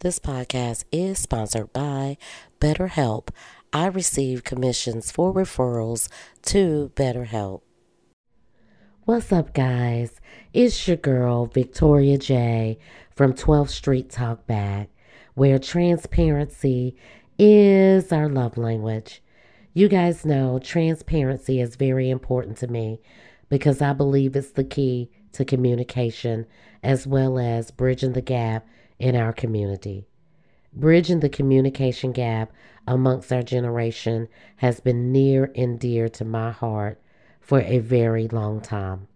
This podcast is sponsored by BetterHelp. I receive commissions for referrals to BetterHelp. What's up, guys? It's your girl, Victoria J. from 12th Street Talkback, where transparency is our love language. You guys know transparency is very important to me because I believe it's the key to communication as well as bridging the gap in our community. Bridging the communication gap amongst our generation has been near and dear to my heart for a very long time.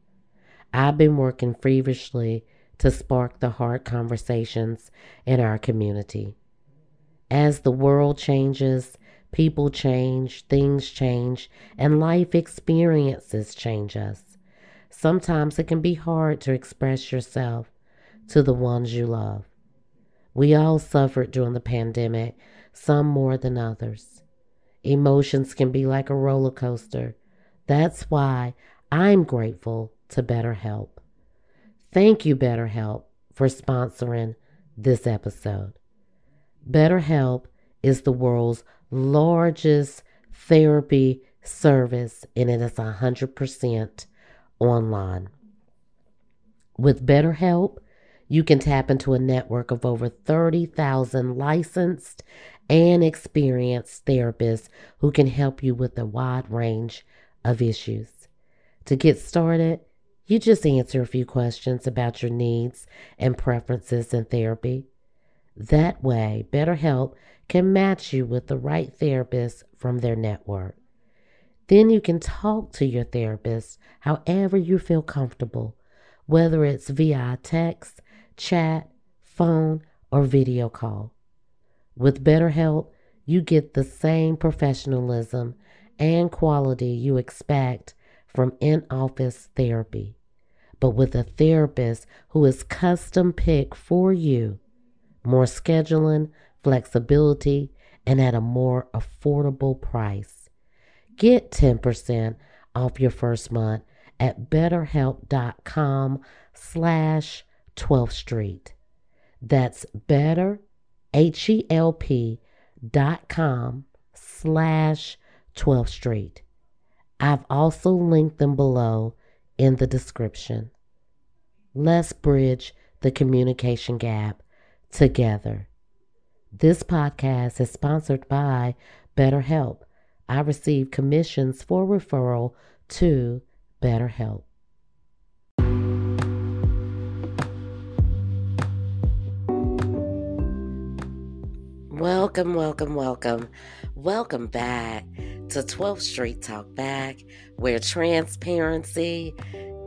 I've been working feverishly to spark the hard conversations in our community. As the world changes, people change, things change, and life experiences change us. Sometimes it can be hard to express yourself to the ones you love. We all suffered during the pandemic, some more than others. Emotions can be like a roller coaster. That's why I'm grateful to BetterHelp. Thank you, BetterHelp, for sponsoring this episode. BetterHelp is the world's largest therapy service, and it is 100% online. With BetterHelp, you can tap into a network of over 30,000 licensed and experienced therapists who can help you with a wide range of issues. To get started, you just answer a few questions about your needs and preferences in therapy. That way, BetterHelp can match you with the right therapist from their network. Then you can talk to your therapist however you feel comfortable, whether it's via text, chat, phone, or video call. With BetterHelp, you get the same professionalism and quality you expect from in office therapy, but with a therapist who is custom picked for you, more scheduling, flexibility, and at a more affordable price. Get 10% off your first month at betterhelp.com slash 12th Street. That's better, H-E-L-P com slash 12th Street. I've also linked them below in the description. Let's bridge the communication gap together. This podcast is sponsored by BetterHelp. I receive commissions for referral to BetterHelp. Welcome, welcome, welcome. Welcome back to 12th Street Talk Back, where transparency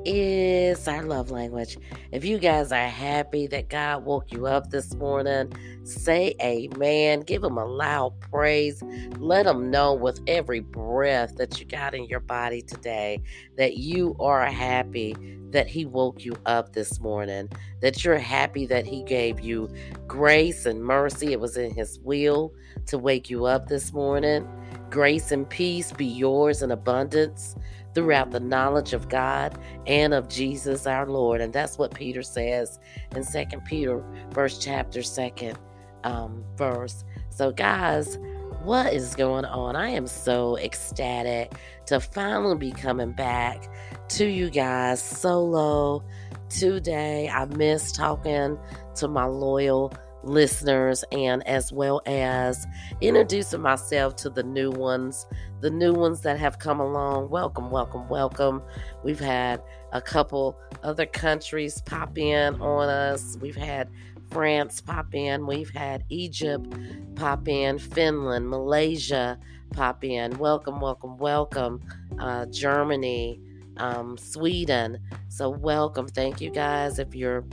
is our love language. If you guys are happy that God woke you up this morning, say amen. Give him a loud praise. Let him know with every breath that you got in your body today that you are happy that he woke you up this morning, that you're happy that he gave you grace and mercy. It was in his will to wake you up this morning. Grace and peace be yours in abundance throughout the knowledge of God and of Jesus our Lord. And that's what Peter says in Second Peter, first chapter, second um, verse. So, guys, what is going on? I am so ecstatic to finally be coming back to you guys solo today. I miss talking to my loyal listeners and as well as introducing myself to the new ones, the new ones that have come along. Welcome, welcome, welcome. We've had a couple other countries pop in on us. We've had France pop in. We've had Egypt pop in, Finland, Malaysia pop in. Welcome, welcome, welcome. Uh, Germany, um, Sweden. So, welcome. Thank you guys. If you're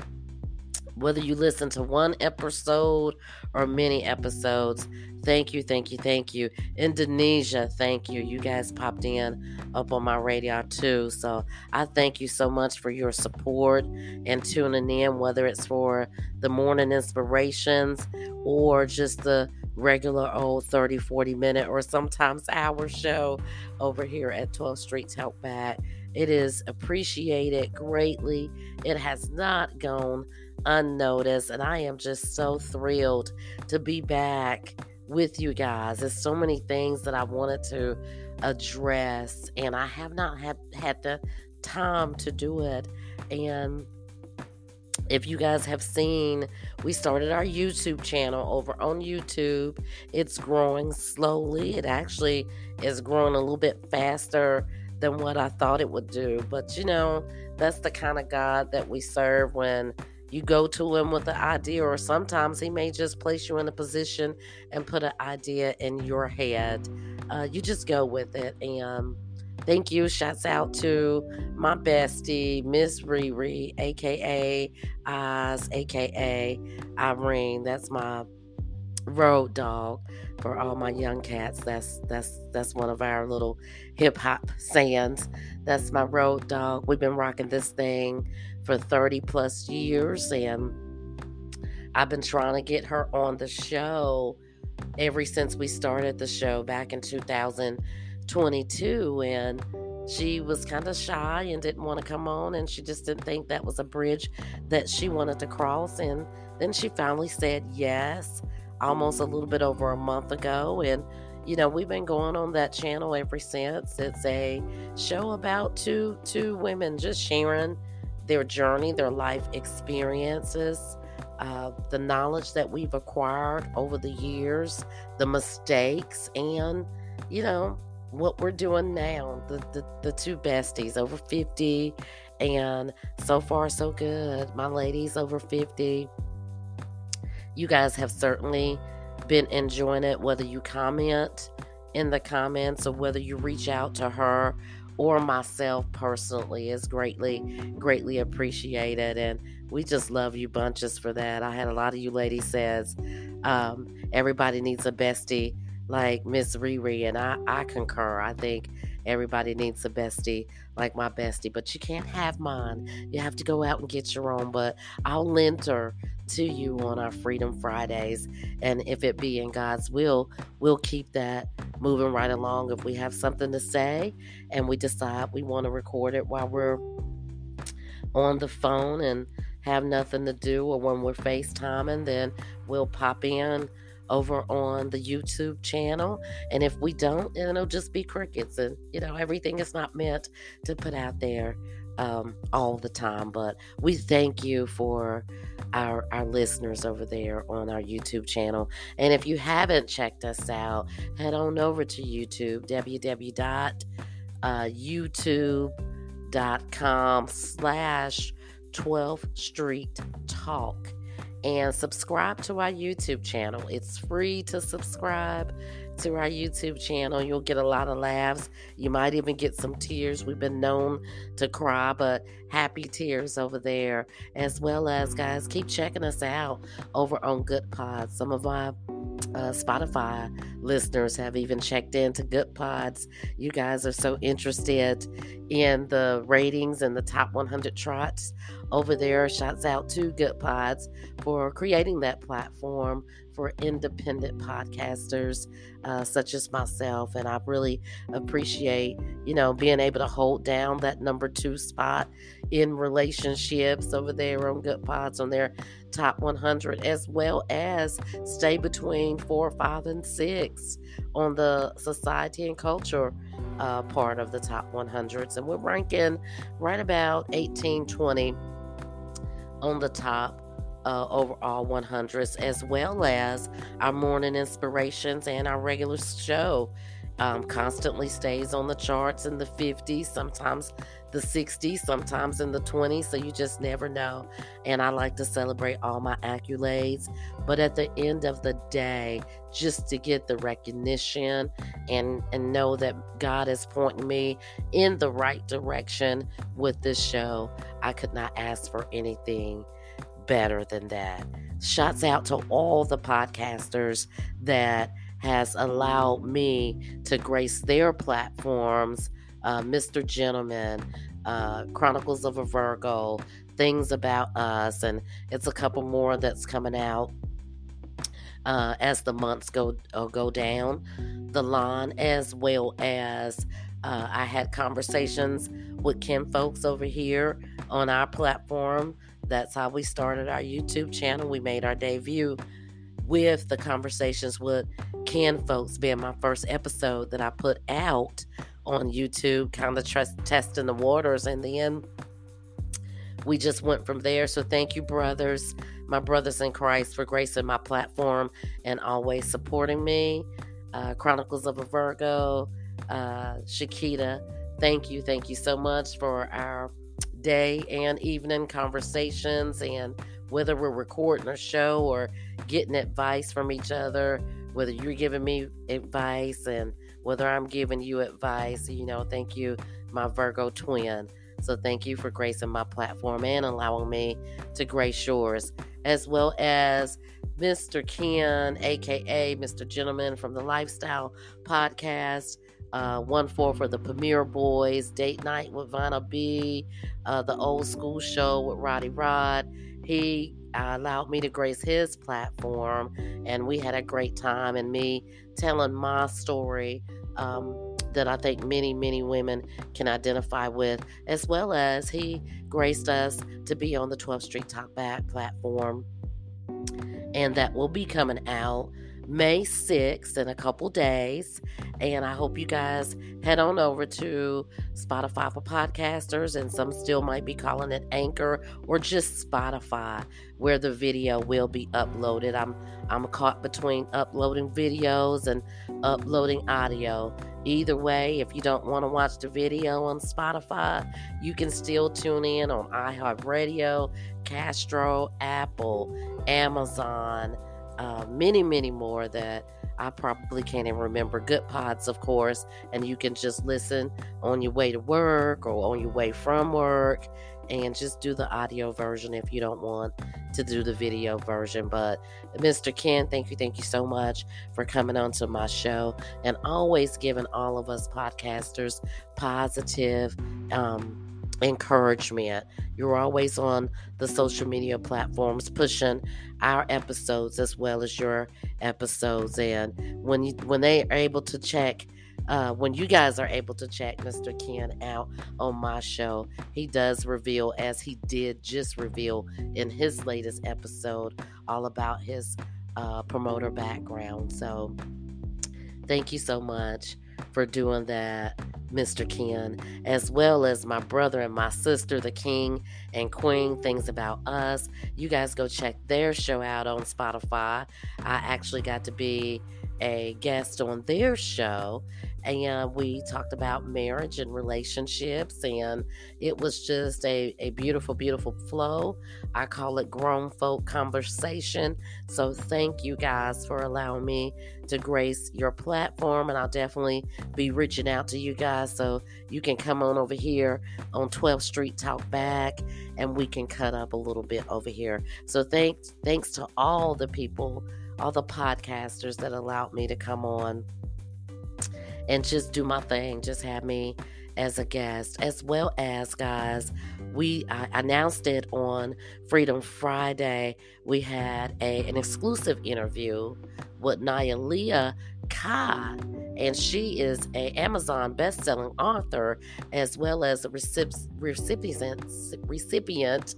whether you listen to one episode or many episodes. Thank you, thank you, thank you. Indonesia, thank you. You guys popped in up on my radar too. So I thank you so much for your support and tuning in, whether it's for the morning inspirations or just the regular old 30, 40 minute or sometimes hour show over here at 12th Street Talkback. It is appreciated greatly. It has not gone unnoticed. And I am just so thrilled to be back with you guys. There's so many things that I wanted to address, and I have not had, had the time to do it. And if you guys have seen, we started our YouTube channel over on YouTube. It's growing slowly. It actually is growing a little bit faster than what I thought it would do. But you know, that's the kind of God that we serve when you go to him with an idea, or sometimes he may just place you in a position and put an idea in your head. Uh, you just go with it. And thank you. Shouts out to my bestie, Miss Riri, aka Oz, aka Irene. That's my road dog for all my young cats. That's that's that's one of our little hip hop sayings. That's my road dog. We've been rocking this thing for 30 plus years and I've been trying to get her on the show ever since we started the show back in 2022 and she was kind of shy and didn't want to come on and she just didn't think that was a bridge that she wanted to cross and then she finally said yes almost a little bit over a month ago and you know we've been going on that channel ever since. It's a show about two two women just sharing their journey their life experiences uh, the knowledge that we've acquired over the years the mistakes and you know what we're doing now the, the the two besties over 50 and so far so good. My ladies over 50 you guys have certainly been enjoying it, whether you comment in the comments or whether you reach out to her or myself personally is greatly, greatly appreciated. And we just love you bunches for that. I had a lot of you ladies says um, everybody needs a bestie like Miss Riri, and I, I concur. I think everybody needs a bestie like my bestie, but you can't have mine. You have to go out and get your own. But I'll lend her to you on our Freedom Fridays. And if it be in God's will, we'll keep that moving right along. If we have something to say and we decide we want to record it while we're on the phone and have nothing to do, or when we're FaceTiming, then we'll pop in over on the YouTube channel. And if we don't, it'll just be crickets. And, you know, everything is not meant to put out there um, all the time. But we thank you for our, our listeners over there on our YouTube channel. And if you haven't checked us out, head on over to YouTube, www.youtube.com slash 12th Street Talk and subscribe to our YouTube channel. It's free to subscribe to our YouTube channel. You'll get a lot of laughs. You might even get some tears. We've been known to cry, but happy tears over there. As well as, guys, keep checking us out over on Goodpods. Some of our uh, Spotify listeners have even checked into Goodpods. You guys are so interested in the ratings and the top 100 trots over there. Shouts out to Goodpods for creating that platform for independent podcasters uh, such as myself. And I really appreciate, you know, being able to hold down that number two spot in relationships over there on Goodpods on their top 100, as well as stay between four, five, and six on the society and culture uh, part of the top 100s. And we're ranking right about 18, 20 on the top uh, overall 100s, as well as our morning inspirations and our regular show. Um, constantly stays on the charts in the 50s, sometimes the 60s, sometimes in the 20s, so you just never know. And I like to celebrate all my accolades, but at the end of the day, just to get the recognition and and know that God is pointing me in the right direction with this show, I could not ask for anything better than that. Shouts out to all the podcasters that has allowed me to grace their platforms. Uh, Mr. Gentleman, uh, Chronicles of a Virgo, Things About Us, and it's a couple more that's coming out uh, as the months go uh, go down the line, as well as Uh, I had conversations with Ken folks over here on our platform. That's how we started our YouTube channel. We made our debut with the conversations with Ken folks being my first episode that I put out on YouTube, kind of trust, testing the waters. And then we just went from there. So thank you, brothers, my brothers in Christ, for gracing my platform and always supporting me. Uh, Chronicles of a Virgo, uh, Shakita, thank you. Thank you so much for our day and evening conversations and whether we're recording a show or getting advice from each other, whether you're giving me advice and whether I'm giving you advice, you know, thank you, my Virgo twin. So thank you for gracing my platform and allowing me to grace yours, as well as Mr. Ken, aka Mr. Gentleman from the Lifestyle Podcast. Uh, one four for the Premiere Boys, Date Night with Vanna B, uh, the Old School Show with Roddy Rod. He uh, allowed me to grace his platform, and we had a great time. And me telling my story um, that I think many, many women can identify with, as well as he graced us to be on the 12th Street Talk Back platform. And that will be coming out May 6th in a couple days. And I hope you guys head on over to Spotify for podcasters, and some still might be calling it Anchor or just Spotify, where the video will be uploaded. I'm I'm caught between uploading videos and uploading audio. Either way, if you don't want to watch the video on Spotify, you can still tune in on iHeartRadio, Castro, Apple, Amazon uh, many, many more that I probably can't even remember. Good pods, of course, and you can just listen on your way to work or on your way from work and just do the audio version if you don't want to do the video version. But Mr. Ken, thank you, thank you so much for coming on to my show and always giving all of us podcasters positive um, encouragement. You're always on the social media platforms pushing our episodes as well as your episodes. And when you when they are able to check uh, when you guys are able to check Mr. Ken out on my show, he does reveal, as he did just reveal in his latest episode, all about his uh, promoter background. So, thank you so much for doing that, Mr. Ken, as well as my brother and my sister, the King and Queen, Things About Us. You guys go check their show out on Spotify. I actually got to be a guest on their show and we talked about marriage and relationships and it was just a, a beautiful beautiful flow. I call it grown folk conversation. So thank you guys for allowing me to grace your platform and i'll definitely be reaching out to you guys. So you can come on over here on 12th street talk back and we can cut up a little bit over here. So thanks thanks to all the people all the podcasters that allowed me to come on and just do my thing. Just have me as a guest, as well as guys. We I announced it on Freedom Friday. We had a an exclusive interview with Nyaleah Kai, and she is a Amazon best-selling author as well as a recipient recipient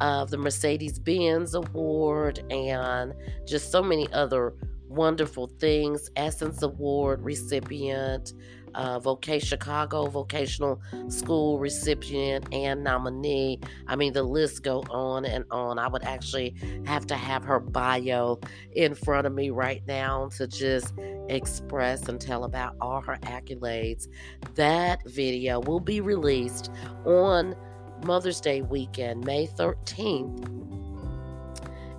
of the Mercedes Benz Award and just so many other wonderful things. Essence Award recipient, uh, Vocation Chicago Vocational School recipient and nominee. I mean, the list go on and on. I would actually have to have her bio in front of me right now to just express and tell about all her accolades. That video will be released on Mother's Day weekend, May 13th.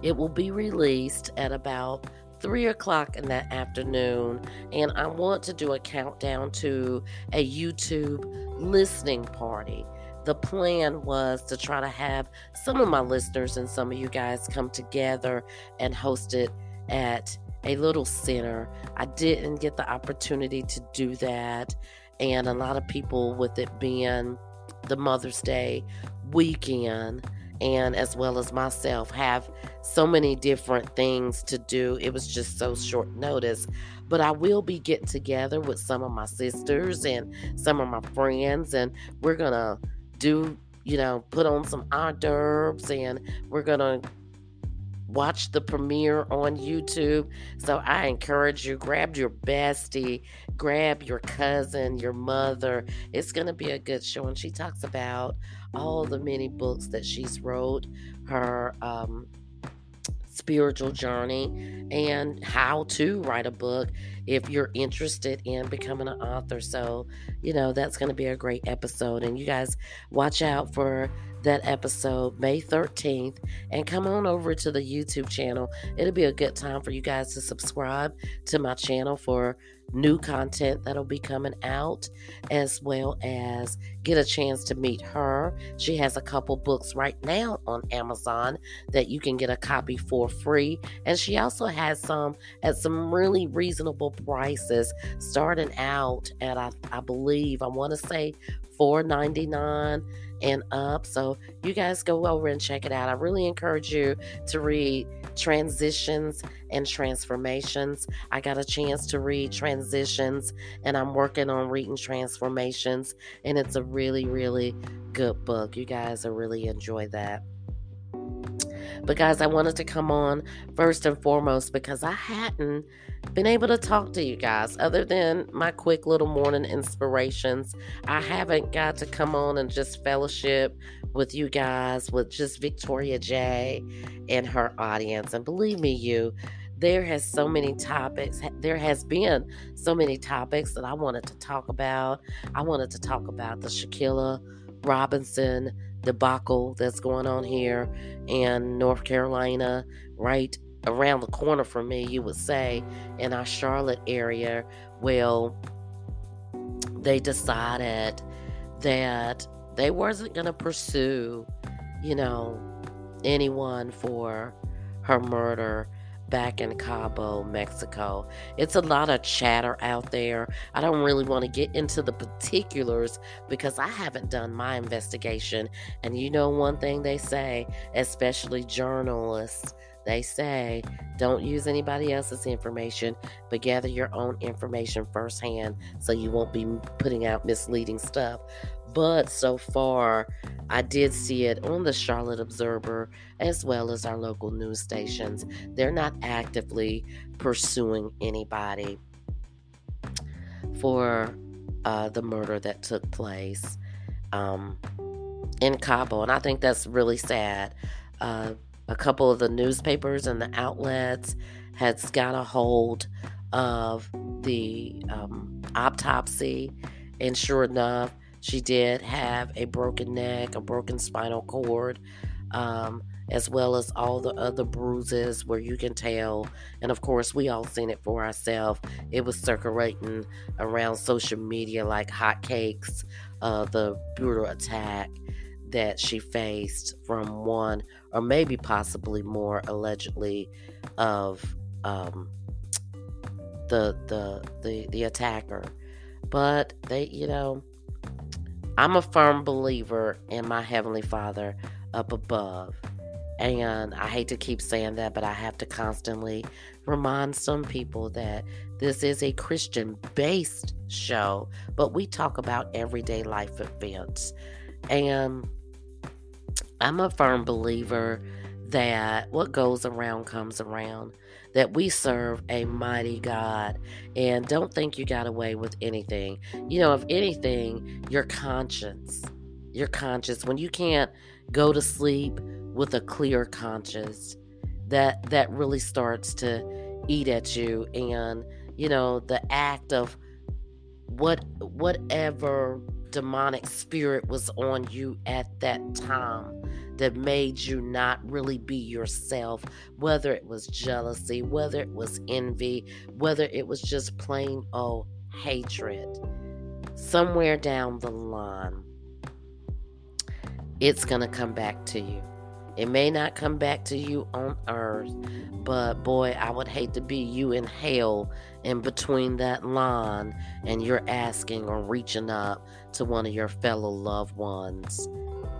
It will be released at about three o'clock in that afternoon, and I want to do a countdown to a YouTube listening party. The plan was to try to have some of my listeners and some of you guys come together and host it at a little center. I didn't get the opportunity to do that, and a lot of people, with it being the Mother's Day weekend, and as well as myself have so many different things to do. It was just so short notice. but I will be getting together with some of my sisters and some of my friends, and we're gonna do, you know, put on some hors d'oeuvres, and we're gonna watch the premiere on YouTube. So I encourage you, grab your bestie, grab your cousin, your mother. It's going to be a good show. And she talks about all the many books that she's wrote, her um, spiritual journey, and how to write a book if you're interested in becoming an author. So, you know, that's going to be a great episode. And you guys watch out for that episode May 13th and come on over to the YouTube channel. It'll be a good time for you guys to subscribe to my channel for new content that'll be coming out, as well as get a chance to meet her. She has a couple books right now on Amazon that you can get a copy for free. And she also has some at some really reasonable prices, starting out at I, I believe I want to say $4.99 and up. So you guys go over and check it out. I really encourage you to read Transitions and Transformations. I got a chance to read Transitions and I'm working on reading Transformations, and it's a really, really good book. You guys will really enjoy that. But, guys, I wanted to come on first and foremost because I hadn't been able to talk to you guys other than my quick little morning inspirations. I haven't got to come on and just fellowship with you guys, with just Victoria J and her audience. And believe me, you, there has so many topics there has been so many topics that i wanted to talk about i wanted to talk about the shanquella robinson debacle that's going on here in north carolina right around the corner from me, you would say, in our Charlotte area, well, they decided that they wasn't going to pursue, you know, anyone for her murder back in Cabo, Mexico. It's a lot of chatter out there. I don't really want to get into the particulars because I haven't done my investigation. And you know, one thing they say, especially journalists, they say don't use anybody else's information, but gather your own information firsthand so you won't be putting out misleading stuff. But so far, I did see it on the Charlotte Observer as well as our local news stations. They're not actively pursuing anybody for uh, the murder that took place um, in Cabo. And I think that's really sad. Uh, a couple of the newspapers and the outlets had got a hold of the um, autopsy, and sure enough, she did have a broken neck, a broken spinal cord, um, as well as all the other bruises where you can tell. And of course, we all seen it for ourselves. It was circulating around social media like hotcakes. Uh, the brutal attack that she faced from one or maybe possibly more allegedly of um, the the the the attacker. But they you know i'm a firm believer in my heavenly father up above. And i hate to keep saying that but i have to constantly remind some people that this is a christian based show but we talk about everyday life events. And I'm a firm believer that what goes around comes around, that we serve a mighty God. And don't think you got away with anything. You know, if anything, your conscience, your conscience, when you can't go to sleep with a clear conscience, that that really starts to eat at you and you know the act of what whatever demonic spirit was on you at that time that made you not really be yourself, whether it was jealousy, whether it was envy, whether it was just plain old hatred. Somewhere down the line, it's going to come back to you. It may not come back to you on earth, but boy, I would hate to be you in hell in between that line and you're asking or reaching up to one of your fellow loved ones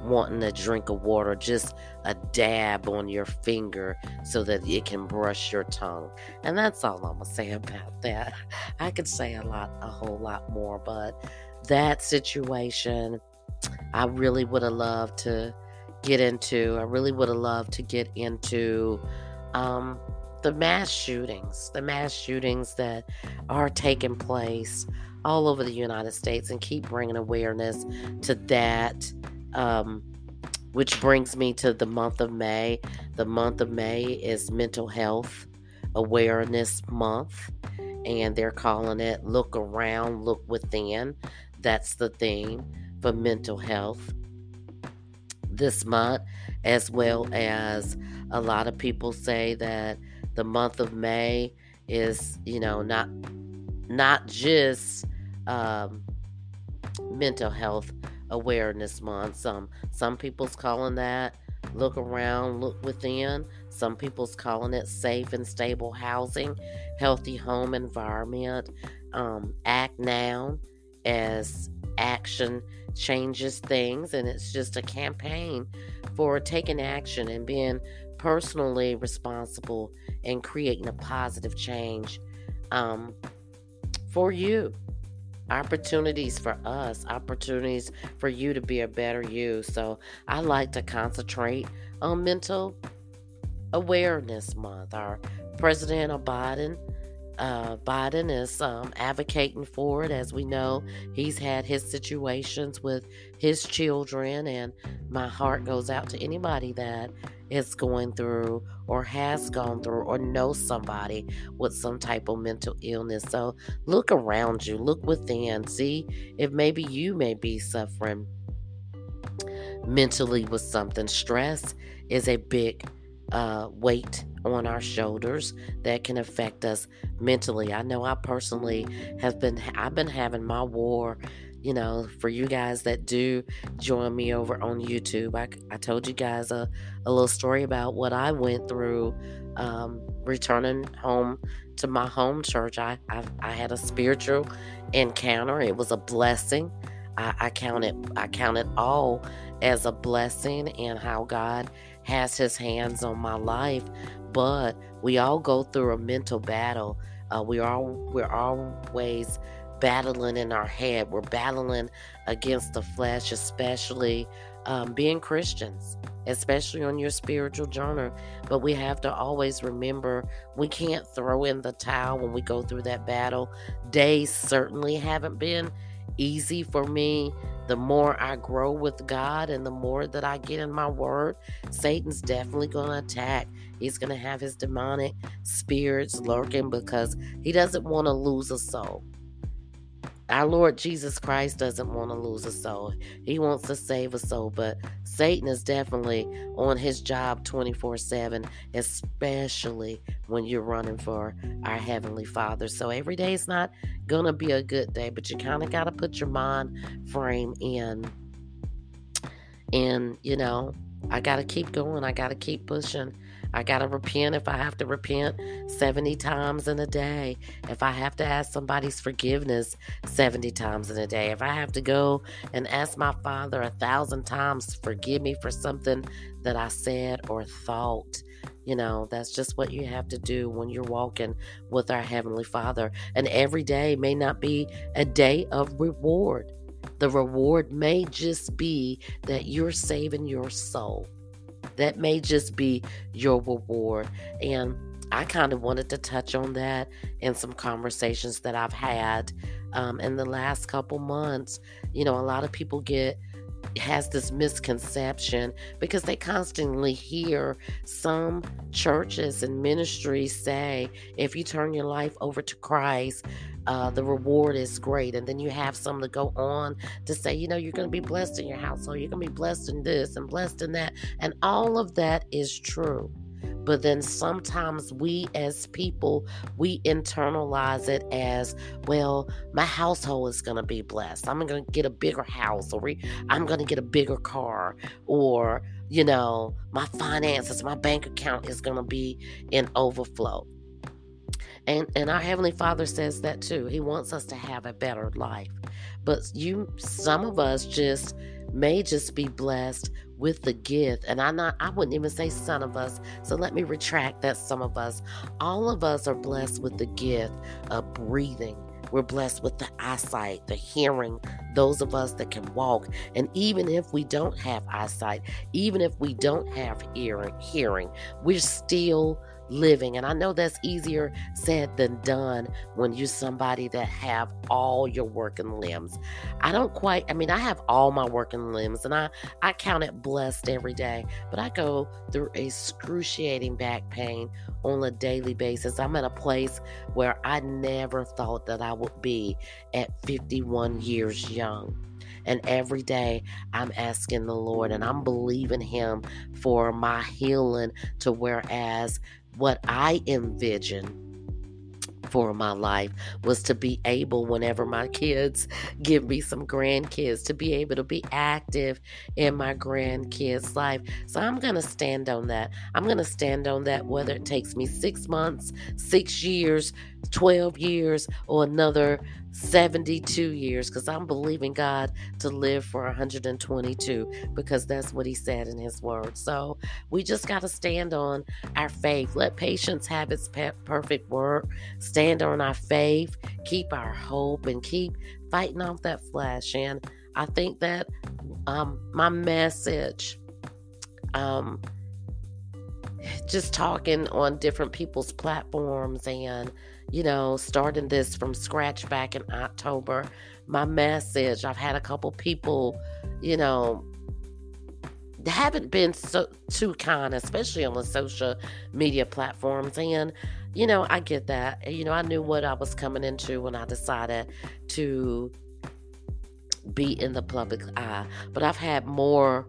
wanting a drink of water, just a dab on your finger so that it can brush your tongue. And that's all I'm gonna say about that. I could say a lot, a whole lot more, but that situation, I really would have loved to get into. I really would have loved to get into um, the mass shootings, the mass shootings that are taking place all over the United States, and keep bringing awareness to that. Um, which brings me to the month of May. The month of May is Mental Health Awareness Month, and they're calling it Look Around, Look Within. That's the theme for mental health this month, as well as a lot of people say that the month of May is, you know, not not just um, mental health awareness month. Some some people's calling that look around, look within. Some people's calling it safe and stable housing, healthy home environment. Um, act now as action changes things, and it's just a campaign for taking action and being personally responsible and creating a positive change um, for you opportunities for us, opportunities for you to be a better you. So I like to concentrate on mental awareness month. Our President Biden uh, Biden is um, advocating for it. As we know, he's had his situations with his children, and my heart goes out to anybody that is going through or has gone through or knows somebody with some type of mental illness. So look around you, look within, see if maybe you may be suffering mentally with something. Stress is a big uh, weight on our shoulders that can affect us mentally. I know I personally have been I've been having my war you know, for you guys that do join me over on YouTube, I, I told you guys a, a little story about what I went through um, returning home to my home church. I, I, I had a spiritual encounter. It was a blessing. I, I count it I count it all as a blessing and how God has his hands on my life. But we all go through a mental battle. Uh, we are we're always battling in our head. We're battling against the flesh, especially um, being Christians, especially on your spiritual journey. But we have to always remember we can't throw in the towel when we go through that battle. Days certainly haven't been easy for me. The more I grow with God and the more that I get in my word, Satan's definitely going to attack. He's going to have his demonic spirits lurking because he doesn't want to lose a soul. Our Lord Jesus Christ doesn't want to lose a soul. He wants to save a soul, but Satan is definitely on his job 24 7, especially when you're running for our Heavenly Father. So every day is not going to be a good day, but you kind of got to put your mind frame in. And, you know, I got to keep going, I got to keep pushing. I got to repent if I have to repent 70 times in a day. If I have to ask somebody's forgiveness 70 times in a day. If I have to go and ask my father a thousand times, forgive me for something that I said or thought. You know, that's just what you have to do when you're walking with our Heavenly Father. And every day may not be a day of reward. The reward may just be that you're saving your soul. That may just be your reward. And I kind of wanted to touch on that in some conversations that I've had um, in the last couple months. You know, a lot of people get has this misconception because they constantly hear some churches and ministries say if you turn your life over to Christ, uh, the reward is great. And then you have some to go on to say, you know, you're going to be blessed in your household, you're going to be blessed in this and blessed in that. And all of that is true. But then sometimes we as people, we internalize it as, well, my household is going to be blessed. I'm going to get a bigger house or I'm going to get a bigger car or, you know, my finances, my bank account is going to be in overflow. And and our heavenly Father says that too. He wants us to have a better life. But you some of us just may just be blessed with the gift. And I not I wouldn't even say some of us. So let me retract that some of us. All of us are blessed with the gift of breathing. We're blessed with the eyesight, the hearing, those of us that can walk. And even if we don't have eyesight, even if we don't have hearing, hearing, we're still living. And I know that's easier said than done when you're somebody that have all your working limbs. I don't quite, I mean, I have all my working limbs and I, I count it blessed every day, but I go through excruciating back pain on a daily basis. I'm at a place where I never thought that I would be at 51 years young. And every day I'm asking the Lord and I'm believing Him for my healing to whereas what I envision for my life was to be able, whenever my kids give me some grandkids, to be able to be active in my grandkids' life. So I'm going to stand on that. I'm going to stand on that whether it takes me six months, six years, 12 years, or another 72 years because I'm believing God to live for 122 because that's what He said in His Word. So we just got to stand on our faith. Let patience have its perfect work. Stand on our faith, keep our hope, and keep fighting off that flesh. And I think that um, my message, um, just talking on different people's platforms and you know, starting this from scratch back in October. My message, I've had a couple people, you know, haven't been so too kind, especially on the social media platforms. And, you know, I get that. You know, I knew what I was coming into when I decided to be in the public eye. But I've had more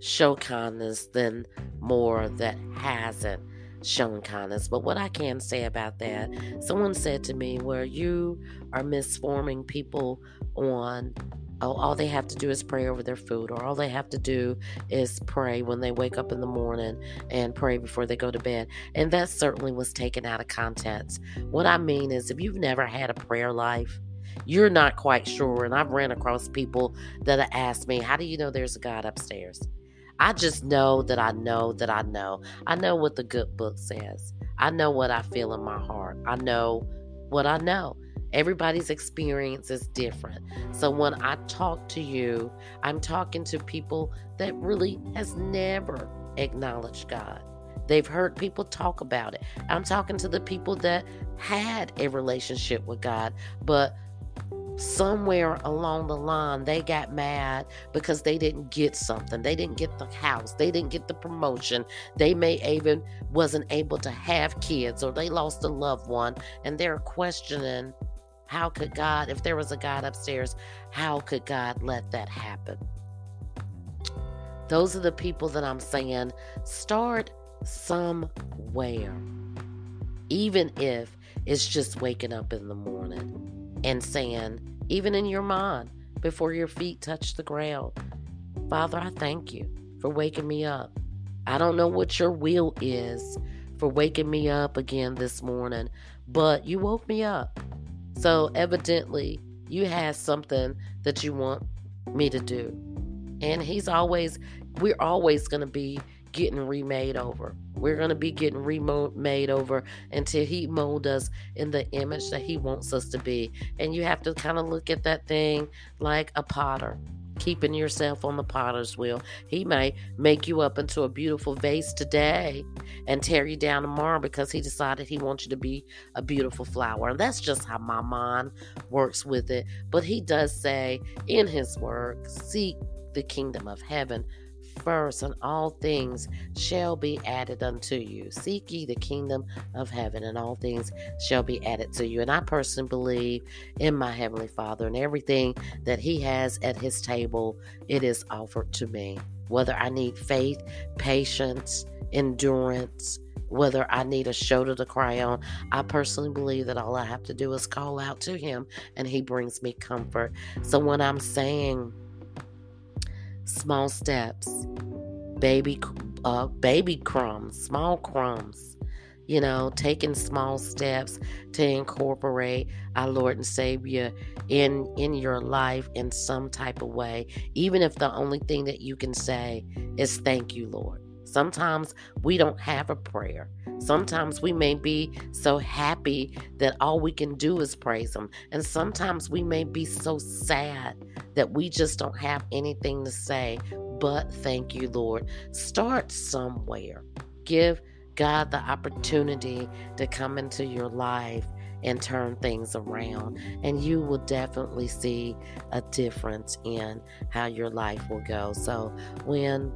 show kindness than more that hasn't shown kindness. But what I can say about that, someone said to me, where you are misforming people on oh, all they have to do is pray over their food, or all they have to do is pray when they wake up in the morning and pray before they go to bed. And that certainly was taken out of context. What I mean is, if you've never had a prayer life, you're not quite sure. And I've ran across people that have asked me, How do you know there's a God upstairs? I just know that I know that I know. I know what the good book says. I know what I feel in my heart. I know what I know. Everybody's experience is different. So when I talk to you, I'm talking to people that really has never acknowledged God. They've heard people talk about it. I'm talking to the people that had a relationship with God, but somewhere along the line they got mad because they didn't get something. They didn't get the house. They didn't get the promotion. They may even wasn't able to have kids or they lost a loved one and they're questioning how could god if there was a god upstairs how could god let that happen? Those are the people that i'm saying start somewhere even if it's just waking up in the morning and saying, even in your mind, before your feet touch the ground, Father, I thank you for waking me up. I don't know what your will is for waking me up again this morning, but you woke me up. So evidently, you have something that you want me to do. And he's always, we're always going to be getting remade over. We're going to be getting remade over until He mold us in the image that He wants us to be. And you have to kind of look at that thing like a potter, keeping yourself on the potter's wheel. He may make you up into a beautiful vase today and tear you down tomorrow because He decided He wants you to be a beautiful flower. And that's just how my mind works with it. But He does say in His word, seek the kingdom of heaven first, and all things shall be added unto you. Seek ye the kingdom of heaven, and all things shall be added to you. And I personally believe in my Heavenly Father, and everything that He has at His table, it is offered to me. Whether I need faith, patience, endurance, whether I need a shoulder to cry on. I personally believe that all I have to do is call out to Him and He brings me comfort. So when I'm saying, small steps, baby, uh, baby crumbs, small crumbs. you know, taking small steps to incorporate our Lord and Savior in in your life in some type of way, even if the only thing that you can say is thank you, Lord. Sometimes we don't have a prayer. Sometimes we may be so happy that all we can do is praise Him. And sometimes we may be so sad that we just don't have anything to say but thank you, Lord. Start somewhere. Give God the opportunity to come into your life and turn things around. And you will definitely see a difference in how your life will go. So when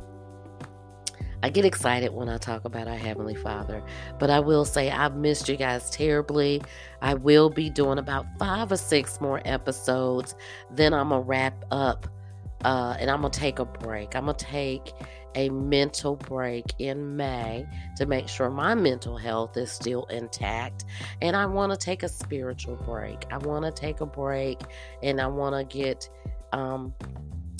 I get excited when I talk about our Heavenly Father, but I will say I've missed you guys terribly. I will be doing about five or six more episodes. Then I'm going to wrap up uh, and I'm going to take a break. I'm going to take a mental break in May to make sure my mental health is still intact. And I want to take a spiritual break. I want to take a break and I want to get um,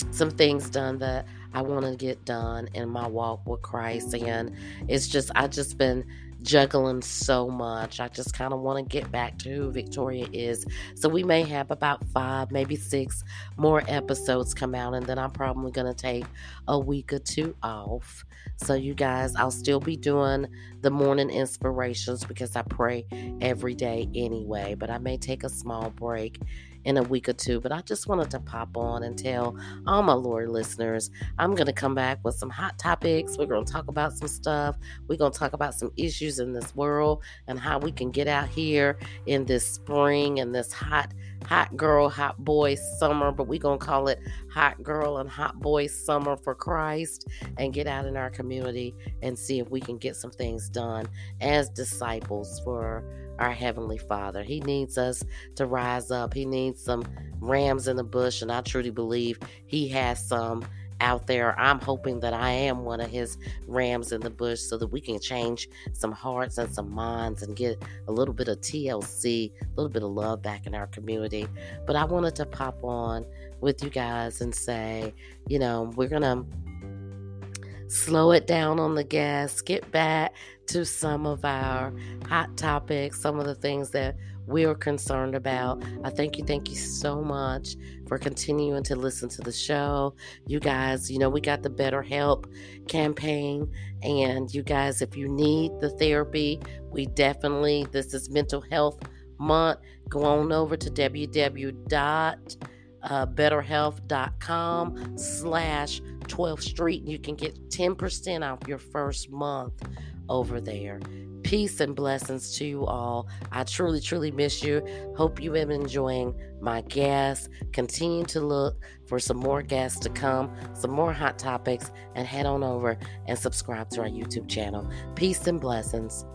some things done that I want to get done in my walk with Christ. And it's just, I just been juggling so much. I just kind of want to get back to who Victoria is. So we may have about five, maybe six more episodes come out, and then I'm probably going to take a week or two off. So, you guys, I'll still be doing the morning inspirations because I pray every day anyway, but I may take a small break in a week or two. But I just wanted to pop on and tell all my Lord listeners I'm going to come back with some hot topics. We're going to talk about some stuff. We're going to talk about some issues in this world and how we can get out here in this spring and this hot hot girl, hot boy summer, but we're going to call it hot girl and hot boy summer for Christ and get out in our community and see if we can get some things done as disciples for our Heavenly Father. He needs us to rise up. He needs some rams in the bush, and I truly believe He has some out there. I'm hoping that I am one of His rams in the bush so that we can change some hearts and some minds and get a little bit of TLC, a little bit of love back in our community. But I wanted to pop on with you guys and say, you know, we're going to slow it down on the gas, get back to some of our hot topics, some of the things that we're concerned about. I thank you, thank you so much for continuing to listen to the show. You guys, you know, we got the Better Help campaign, and you guys, if you need the therapy, we definitely, this is mental health month. Go on over to Uh, www.betterhelp.com slash 12th Street. You can get 10% off your first month over there. Peace and blessings to you all. I truly, truly miss you. Hope you have been enjoying my guests. Continue to look for some more guests to come, some more hot topics, and head on over and subscribe to our YouTube channel. Peace and blessings.